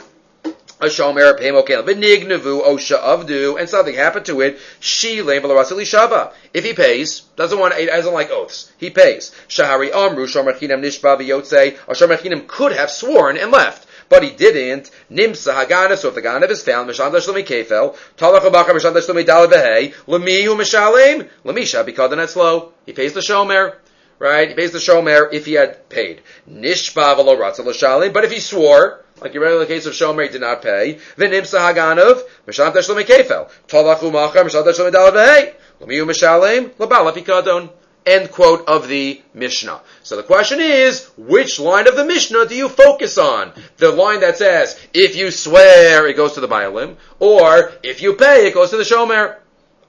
Speaker 1: a shomer payim okelim. Benignavu osha avdu, and something happened to it. She leim shava. If he pays, doesn't want, doesn't like oaths. He pays. Shahari amru shomer chinam nishba v'yotze. A shomer chinam could have sworn and left but he didn't. Nimsa Hagana, so if the Ganav is found, Mishanda Shlomi Kefel, Talach Abachar Mishanda Shlomi Dal Behe, Lemi U Mishalim, Lemisha, because the slow. He pays the Shomer. Right? He pays the Shomer if he had paid. Nishba Velo Ratza L'Shalim, but if he swore, like you read in the case of Shomer, he did not pay. V'nimsa Haganov, Mishanda Shlomi Kefel, Talach Umachar Mishanda Shlomi Dal Behe, Lemi U Mishalim, Labala Pikadon. End quote of the Mishnah. So the question is, which line of the Mishnah do you focus on? The line that says, if you swear, it goes to the Bailim, or if you pay, it goes to the Shomer.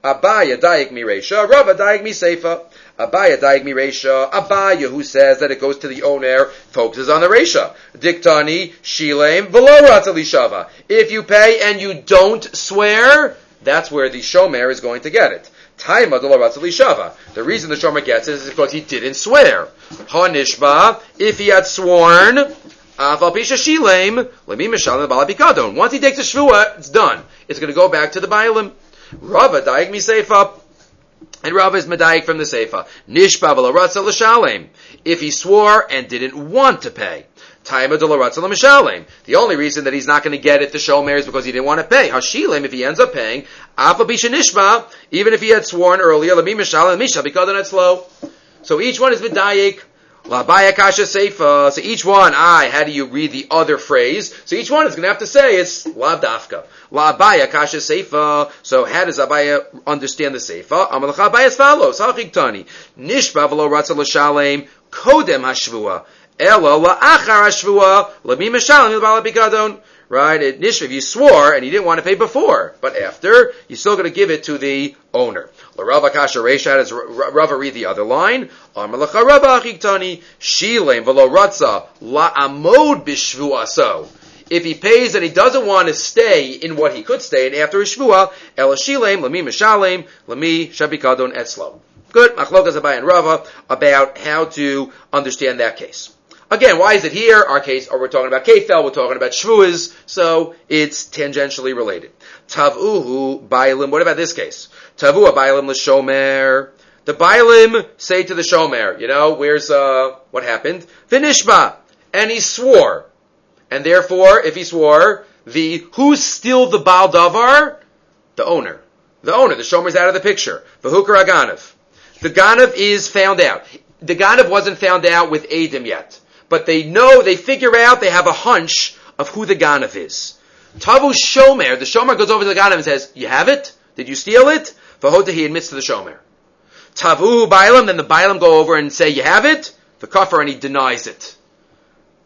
Speaker 1: Abaya daik miresha, Rava daik miseifa. Abaya daik miresha, Abaya who says that it goes to the owner, focuses on the resha. Diktani, shilem, velo If you pay and you don't swear, that's where the Shomer is going to get it. The reason the Shomer gets it is because he didn't swear. Hanishba, if he had sworn, once he takes the shvua, it's done. It's going to go back to the Bailim. Rava daig mi seifa. And Rava is medayik from the seifa. Nishba v'lo l'shalem. If he swore and didn't want to pay. The only reason that he's not going to get it to Shomer is because he didn't want to pay. Hashilim, if he ends up paying, Even if he had sworn earlier, Lami Mishalim, Misha, because it's slow. So each one is Vidayik. Labaya Kasha Seifa. So each one, I, how do you read the other phrase? So each one is going to have to say it's Labdafka. Labaya Kasha Seifa. So how does Abaya understand the Seifa? Amalach Abaya as follows. Hachik Tani. Nishba v'lo ratza l'shalem kodem hashvua. Ela la'achar hashvua l'mi meshalim l'bala bigadon. Right? Initially, if you swore and you didn't want to pay before, but after, you're still going to give it to the owner. L'Rava Kasha Reishat is Rava read the other line. Amar l'cha Rava achiktani shilem v'lo ratza la'amod. If he pays and he doesn't want to stay in what he could stay in after his shvua, el shilem lami mishalem lami shabikadon etzlo. Good. Machlokas Abai and Rava about how to understand that case. Again, why is it here? Our case, or we're talking about Kefel, we're talking about Shvuas, so it's tangentially related. Tavuhu Bailim, what about this case? Tavu Bailim L'Shomer. The Bailim say to the Shomer, you know, where's, uh, what happened? Vinishba. And he swore. And therefore, if he swore, the, who's still the Baal Davar? The owner. The owner. The Shomer's out of the picture. Vahukar Aganav. The Ganav is found out. The Ganav wasn't found out with Adam yet but they know, they figure out, they have a hunch of who the Ganav is. Tavu Shomer, the Shomer goes over to the Ganav and says, you have it? Did you steal it? Vahota, he admits to the Shomer. Tavu Bailam, then the Bailam go over and say, you have it? The Kafir, and he denies it.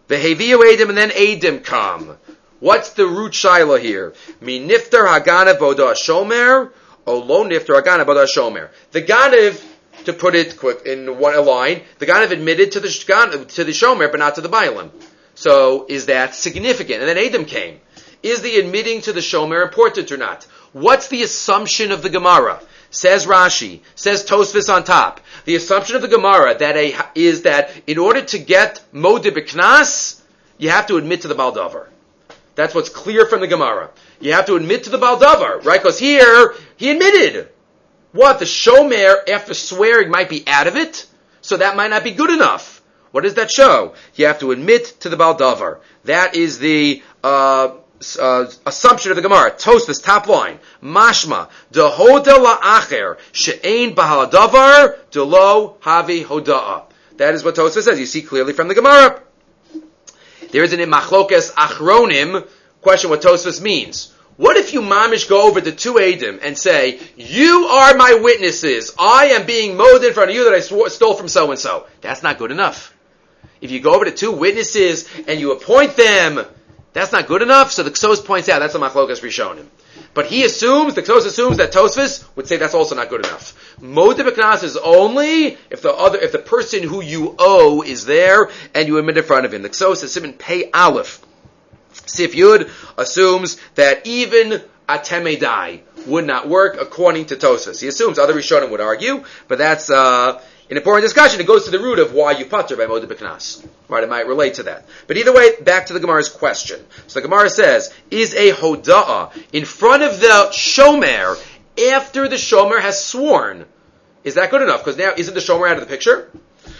Speaker 1: The Heviyu Adim, and then Adim come. What's the root shaila here? Mi niftar haganav boda shomer, o lo niftar haganav boda shomer. The ganav to put it quick in one a line, the Ganav admitted to the to the Shomer, but not to the Bailam. So is that significant? And then Adam came. Is the admitting to the Shomer important or not? What's the assumption of the Gemara? Says Rashi, says Tosfos on top. The assumption of the Gemara that a, is that in order to get Modib Knas, you have to admit to the Baldavar. That's what's clear from the Gemara. You have to admit to the Baldavar, right? Because here, he admitted. What? The shomer, after swearing, might be out of it? So that might not be good enough. What does that show? You have to admit to the Baldavar. That is the uh, uh, assumption of the Gemara. Tosfos, top line. Mashma. Dehoda la'acher. She'ein bahadavar. Delo havi hoda'a. That is what Tosfos says. You see clearly from the Gemara. There is an in Machlokes Achronim question what Tosfos means. What if you mamish go over to two Adim and say, you are my witnesses. I am being mowed in front of you that I swore, stole from so and so. That's not good enough. If you go over to two witnesses and you appoint them, that's not good enough. So the Ksos points out that's a machlokas rishonim. But he assumes, the Ksos assumes that Tosfos would say that's also not good enough. Mode Beknas is only if the other, if the person who you owe is there and you admit in front of him. The Ksos is Simon Pei Aleph. Sif Yud assumes that even Atemedai would not work according to Tosfos. He assumes other Rishonim would argue, but that's uh, an important discussion. It goes to the root of why you putter by Moed B'Knas. Right, it might relate to that. But either way, back to the Gemara's question. So the Gemara says, is a Hoda'ah in front of the Shomer after the Shomer has sworn, is that good enough? Because now, isn't the Shomer out of the picture?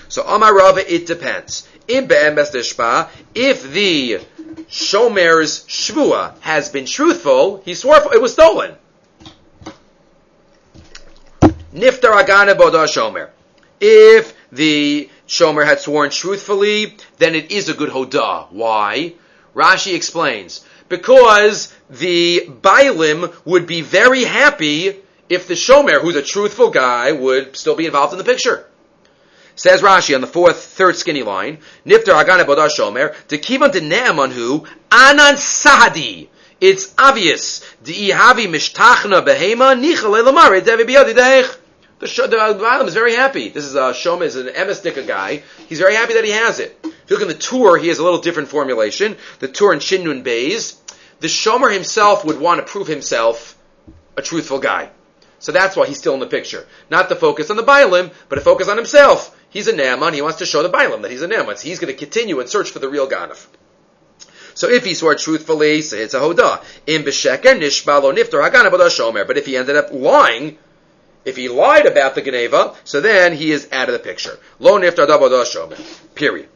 Speaker 1: So Amar Rava, it depends. In Be'em if the Shomer's Shvua has been truthful, he swore it was stolen. Niftar Agana Bodah Shomer. If the Shomer had sworn truthfully, then it is a good Hodah. Why? Rashi explains. Because the Bailim would be very happy if the Shomer, who's a truthful guy, would still be involved in the picture. Says Rashi on the fourth, third skinny line, Niftar Agane Bodar Shomer, Dekivan de Ne'amanhu, Anan Sahadi. It's obvious. Di'ihavi mishtachna behema, nichale lamare, devi biyadi deich. The, the Balaam is very happy. This is uh, a Shoma is an Emesnika guy. He's very happy that he has it. If you look in the Tur, he has a little different formulation. The Tur in Shinnun Bays. The Shomer himself would want to prove himself a truthful guy. So that's why he's still in the picture. Not to focus on the Bailim, but to focus on himself. He's a Naaman. He wants to show the Bailim that he's a Naaman. So he's going to continue and search for the real Ganav. So if he swore truthfully, say it's a Hodah. In Besheker, Nishbalo Niftar Haganav Shomer. But if he ended up lying, if he lied about the Geneva, so then he is out of the picture. Lo nifter niftar shomer. Period.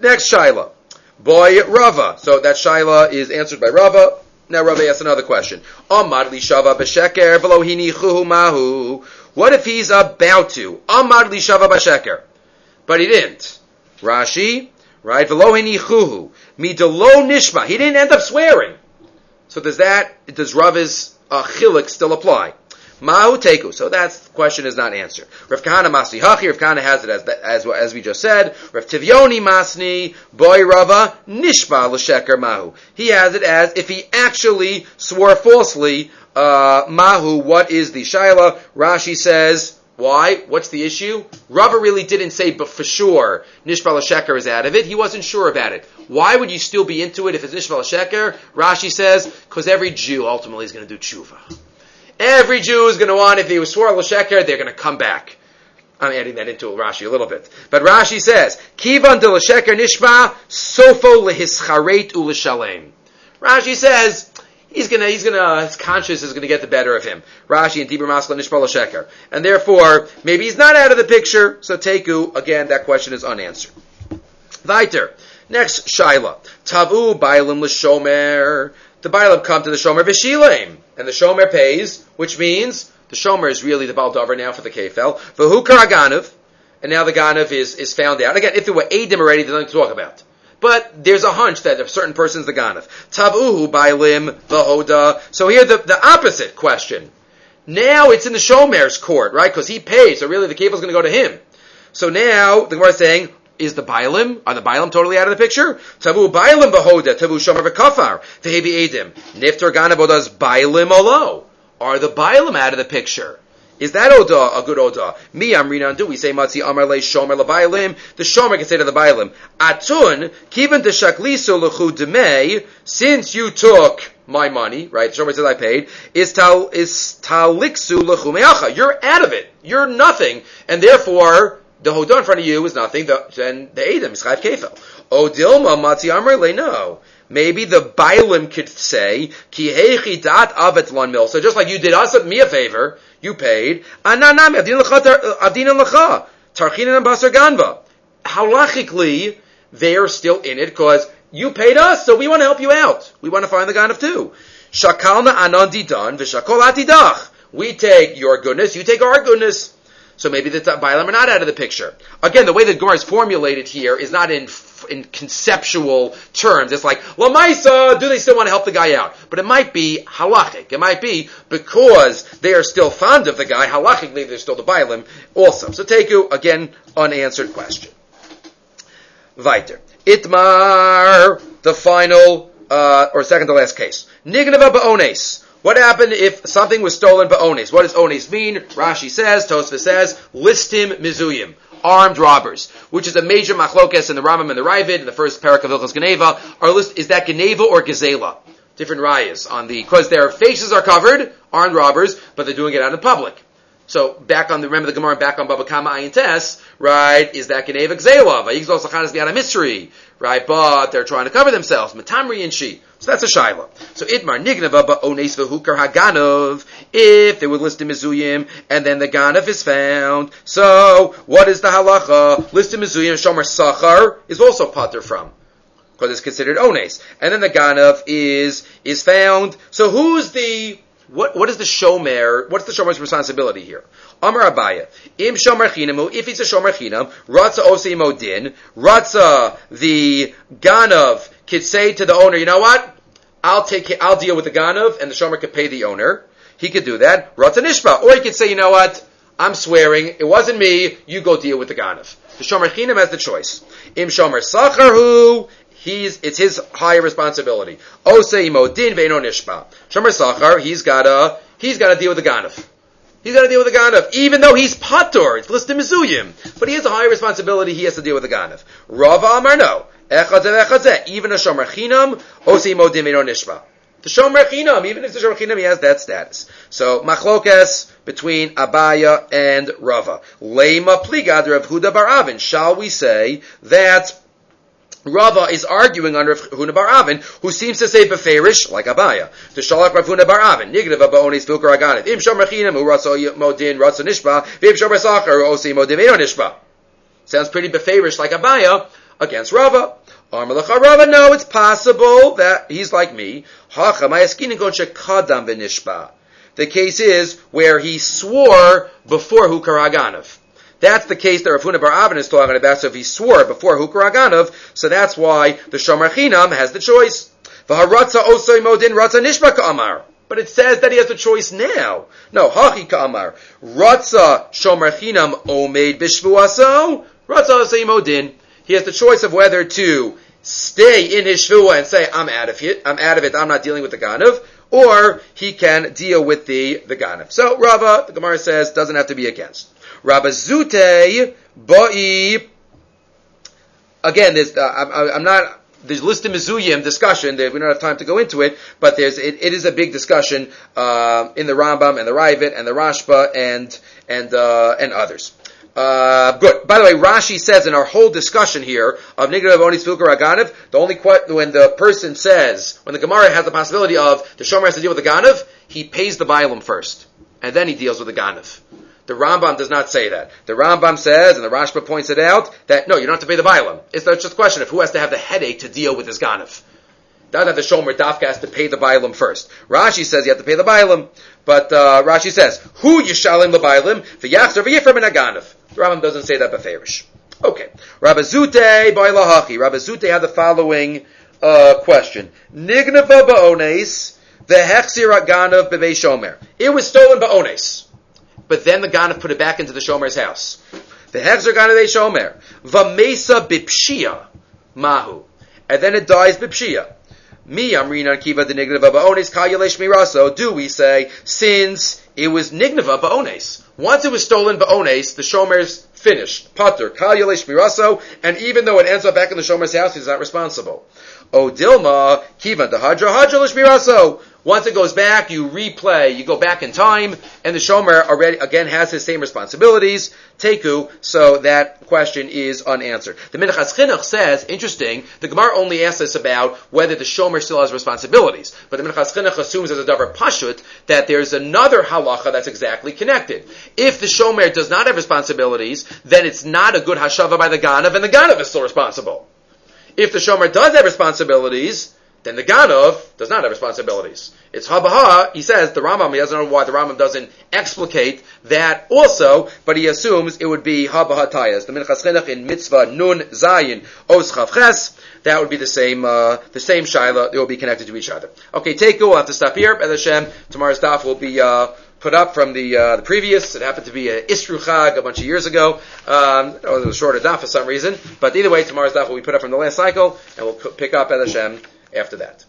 Speaker 1: Next Shaila. Boy Rava. So that Shaila is answered by Rava. Now Rava asks another question. Amad li shava b'sheker v'lo mahu. What if he's about to? Amad li shava b'sheker. But he didn't. Rashi, right? V'lo hinichuhu. Midalo nishma. He didn't end up swearing. So does that, does Rava's uh, still apply? Mahu teku. So that question is not answered. Rav Kahana masni hachi. Rav Kahana has it as, as as we just said. Rav Tavyomi masni boy Rava nishba l'sheker mahu. He has it as if he actually swore falsely. Uh, mahu. What is the shaila? Rashi says. Why? What's the issue? Rava really didn't say, but for sure, Nishbal Sheker is out of it. He wasn't sure about it. Why would you still be into it if it's Nishbal Sheker? Rashi says, because every Jew ultimately is going to do tshuva. Every Jew is going to want, if he was swore l'sheker, they're going to come back. I'm adding that into Rashi a little bit. But Rashi says, Kivan de l'sheker nishma, sofo lehischaret u'lishalem. Rashi says, he's gonna, he's gonna, uh, his conscience is gonna get the better of him. Rashi and Tibur Masla Nishma l'sheker. And therefore, maybe he's not out of the picture, so Teku, again, that question is unanswered. Weiter. Next, Shaila. Tavu bailim l'shomer the Bailam come to the Shomer Vishilem, and the Shomer pays, which means the Shomer is really the Baldover now for the Kefel. V'hukar Aganav, and now the Ganav is, is found out. Again, if there were Adim already, there's nothing to talk about. But there's a hunch that a certain person's the Ganav. Tavuhu Bailim Vahoda. So here the, the opposite question. Now it's in the Shomer's court, right? Because he paid, so really the Kefel's going to go to him. So now the Gemara is saying, is the Bailim, are the Bailim totally out of the picture? Tavu Bailim behoda, tavu shomer v'kafar, v'hebi edim. Niftar ganabodas Bailim olo. Are the Bailim out of the picture? Is that Oda a good Oda? Me, Amrina, do we say Matzi Amar Le Shomer LeBailim? The Shomer can say to the Bailim, Atun, Kivan de Shaklisu Lechu Demei, since you took my money, right? The Shomer says I paid, is tal, is taliksu Lechu Meacha. You're out of it. You're nothing. And therefore, the hodah in front of you is nothing, the, then the Adam is Chayv Kefel. O Dilma Matzi Amrele, no. Maybe the Bailim could say, Ki dat avet lan mil. So just like you did us, me a favor, you paid. Ananami, avdina lecha, tarchinan basar ganva. Halachically, they're still in it because you paid us, so we want to help you out. We want to find the Ganav too. Shakalna anan didan, v'shakol atidach. We take your goodness, you take our goodness. So maybe the Bailam are not out of the picture. Again, the way the Gemara is formulated here is not in in conceptual terms. It's like, Lamaisa, do they still want to help the guy out? But it might be halachic. It might be because they are still fond of the guy, halachically they're still the Bailim also. So Teku, again, unanswered question. Weiter. Itmar, the final, uh, or second to last case. Nignava ba'ones. What happened if something was stolen ba'ones? What does ones mean? Rashi says, Tosfos says, listim mizuyim armed robbers, which is a major machlokes in the Rambam and the Raavad, in the first parak of Ilchos Geneva. Our list is that Geneva or Gezela? Different rayas on the because their faces are covered, armed robbers, but they're doing it out in public. So back on the remember the Gemara back on Baba Kama Ayin right? Is that Geneva Gzela? Vayigzol Sachanas Biana mystery, right? But they're trying to cover themselves. Matamri and she. So that's a shaila. So itmar nignava ba ones v'hukar haganov. If they would list in mizuyim and then the ganov is found. So what is the halacha? List in mizuyim shomer sachar is also pater from because it's considered ones. And then the ganov is is found. So who's the what, what is the shomer? What's the shomer's responsibility here? Amar Abaya. Im shomer chinamu, if he's a shomer chinam, ratza osi modin, ratza the ganav could say to the owner, you know what? I'll take, I'll deal with the ganav, and the shomer could pay the owner. He could do that. Ratza nishba. Or he could say, you know what? I'm swearing, it wasn't me, you go deal with the ganav. The shomer chinam has the choice. Im shomer sacharhu, He's, it's his higher responsibility. Osei modin ve'no nishba. Shomer Sachar, he's gotta, he's gotta deal with the Ganav. He's got to deal with the Ganav, even though he's Patur, it's listed Mizuyim. But he has a higher responsibility, he has to deal with the Ganav. Rava Amar no. Even a Shomer Chinam, Osei modin ve'no nishba. The Shomer Chinam, even if the Shomer Chinam, he has that status. So, Machlokes between Abaya and Rava. Lema Pligad Rav Huna Bar Avin. Shall we say that Rava is arguing on Rav Huna Bar Avin, who seems to say beferish, like Abaya, to Shalak Rav Huna Bar Avin, Nigdav Ba'onis Vilkar Aganit, Im Shom Rechinam, Hu Ratso Modin, Ratso Nishba, Vim Shom Resachar, Osi Modin Eino Nishba. Sounds pretty beferish like Abaya against Rava. Armalacha Rava, no, it's possible that he's like me. Hacha, Mayaskinin Gon Shekadam V'Nishba. The case is where he swore before Hukar Aganav. That's the case that Rav Huna Bar Avin is talking about. So if he swore before Hukar Aganov, so that's why the Shomer Chinam has the choice. But it says that he has the choice now. No, hachi ka'amar. Ratza shomer chinam omeid bishvuaso. Ratza osoi. He has the choice of whether to stay in his shvua and say, I'm out of it, I'm out of it, I'm not dealing with the ganav, or he can deal with the, the ganav. So Rava, the Gemara says, doesn't have to be against. Rabazute Boi. Again, there's, uh, I, am not, there's list of Mizuyim discussion, we don't have time to go into it, but there's, it, it is a big discussion, uh, in the Rambam and the Raavad and the Rashba and, and, uh, and others. Uh, good. By the way, Rashi says in our whole discussion here of Nigdav Onis Filkar the only when the person says, when the Gemara has the possibility of the Shomer has to deal with the Ganav, he pays the Bailam first, and then he deals with the Ganav. The Rambam does not say that. The Rambam says, and the Rashba points it out, that no, you don't have to pay the Bailam. It's just a question of who has to have the headache to deal with his Ganav. Not that the Shomer Dafka has to pay the Bailam first. Rashi says you have to pay the Bailam, but uh, Rashi says, who yishalim the Bailam, v'yachzer v'yifram and Aganav. The Rambam doesn't say that beferish. Okay. Rabbi Zute by Lahachi. Rabbi Zute had the following uh, question. Nignava ba'ones, the v'hechzir aganav b'vei shomer. It was stolen ba'ones but then the Ganav put it back into the Shomer's house. The Hechzer Ganav Shomer. Vamesa Bipshia Mahu. And then it dies Bipshia. Mi Amrina Kiva the Nignava Baones Kayalesh Miraso. Do we say, since it was Nignava Baones. Once it was stolen Baones, the Shomer's finished. Pater, Kayalesh Miraso, and even though it ends up back in the Shomer's house, he's not responsible. O Dilma, Kiva the Hadra Hadra Lishmiraso. Once it goes back, you replay, you go back in time, and the Shomer already, again, has his same responsibilities, Teku, so that question is unanswered. The Minchas Chinuch says, interesting, the Gemara only asks us about whether the Shomer still has responsibilities, but the Minchas Chinuch assumes as a Davar Pashut that there's another halacha that's exactly connected. If the Shomer does not have responsibilities, then it's not a good Hashava by the Ganav, and the Ganav is still responsible. If the Shomer does have responsibilities, then the Ganov does not have responsibilities. It's Habaha, he says, the Rambam, he doesn't know why the Rambam doesn't explicate that also, but he assumes it would be Habaha Tayas. The Minchas Chinuch in Mitzvah Nun Zayin Os Ches, that would be the same, uh, the same Shaila, they will be connected to each other. Okay, take go, we'll have to stop here. B'ez Hashem, tomorrow's daf will be, uh, put up from the uh, the previous. It happened to be a Isru Chag a bunch of years ago. Um, it was a shorter daf for some reason, but either way, tomorrow's daf will be put up from the last cycle, and we'll pick up at Hashem after that.